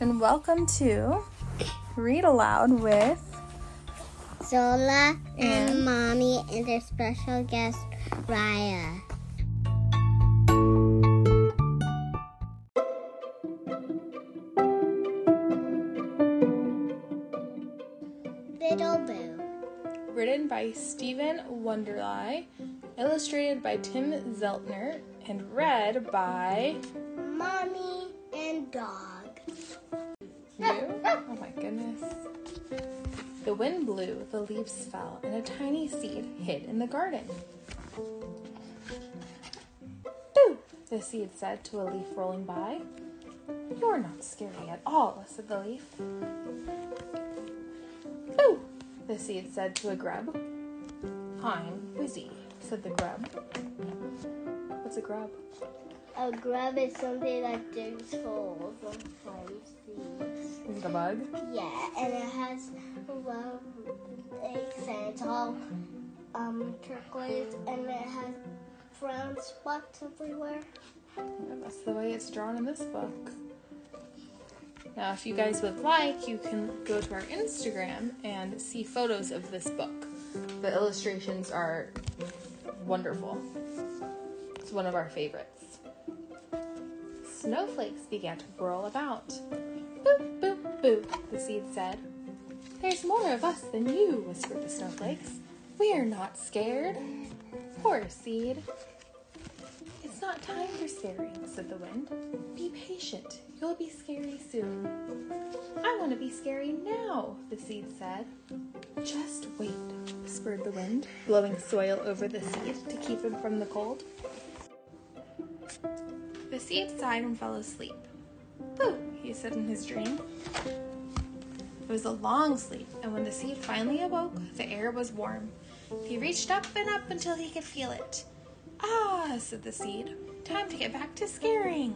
and welcome to Read Aloud with Zola and, And- Mommy and their special guest, Raya. Little Boo. written by Stephen Wunderli, illustrated by Tim Zeltner, and read by Mommy and Dog. Goodness. The wind blew, the leaves fell, and a tiny seed hid in the garden. Boo! The seed said to a leaf rolling by. You're not scary at all, said the leaf. Boo! The seed said to a grub. I'm Wizzy, said the grub. What's a grub? A grub is something that digs holes and finds seeds. Is it a bug? Yeah, and it has love eggs and it's all um, turquoise and it has brown spots everywhere. That's the way it's drawn in this book. Now, if you guys would like, you can go to our Instagram and see photos of this book. The illustrations are wonderful. It's one of our favorites. Snowflakes began to whirl about. Boop, boop, boop, the seed said. There's more of us than you, whispered the snowflakes. We are not scared. Poor seed. It's not time for scaring, said the wind. Be patient. You'll be scary soon. I want to be scary now, the seed said. Just wait, whispered the wind, blowing soil over the seed to keep him from the cold. The seed sighed and fell asleep. Boo, he said in his dream. It was a long sleep, and when the seed finally awoke, the air was warm. He reached up and up until he could feel it. Ah, said the seed. Time to get back to scaring.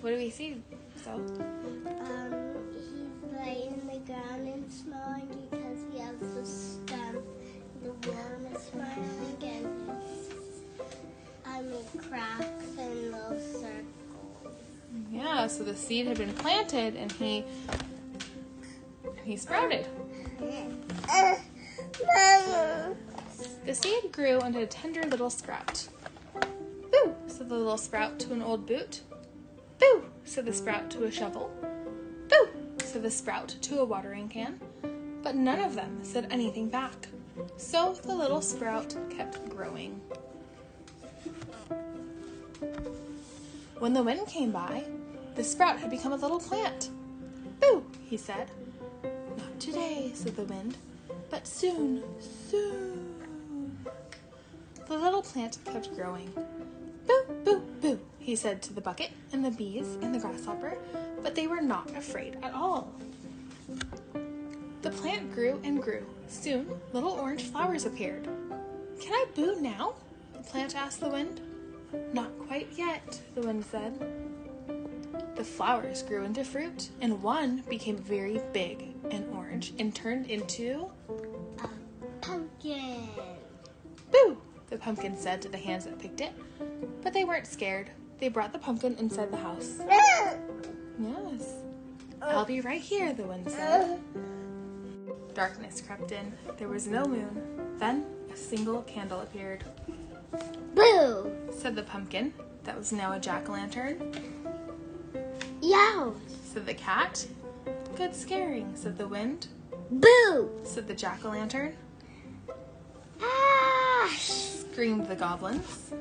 What do we see? So, Um, he's laying in the ground and smiling because he has the stem. The worm is smiling so the seed had been planted and he he sprouted. The seed grew into a tender little sprout. Boo, said the little sprout to an old boot. Boo, said the sprout to a shovel. Boo, said the sprout to a watering can. But none of them said anything back. So the little sprout kept growing. When the wind came by, the sprout had become a little plant. Boo, he said. Not today, said the wind, but soon, soon. The little plant kept growing. Boo, boo, boo, he said to the bucket and the bees and the grasshopper, but they were not afraid at all. The plant grew and grew. Soon, little orange flowers appeared. Can I boo now? The plant asked the wind. Not quite yet, the wind said. The flowers grew into fruit, and one became very big and orange and turned into a Pumpkin. Boo! The pumpkin said to the hands that picked it. But they weren't scared. They brought the pumpkin inside the house. Yes. I'll be right here, the wind said. Darkness crept in. There was no moon. Then a single candle appeared. Boo. Said the pumpkin, that was now a jack o' lantern. Yow. Said the cat. Good scaring, said the wind. Boo. Said the jack o' lantern. Ah. Screamed the goblins.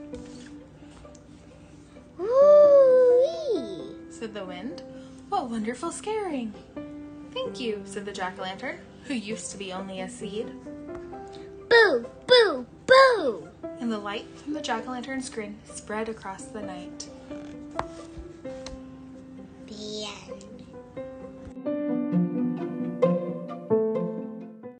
Woo-wee. said the wind. What wonderful scaring! Thank you, said the jack o' lantern, who used to be only a seed. Boo. Boo. Boo. And the light from the jack o' lantern's grin spread across the night.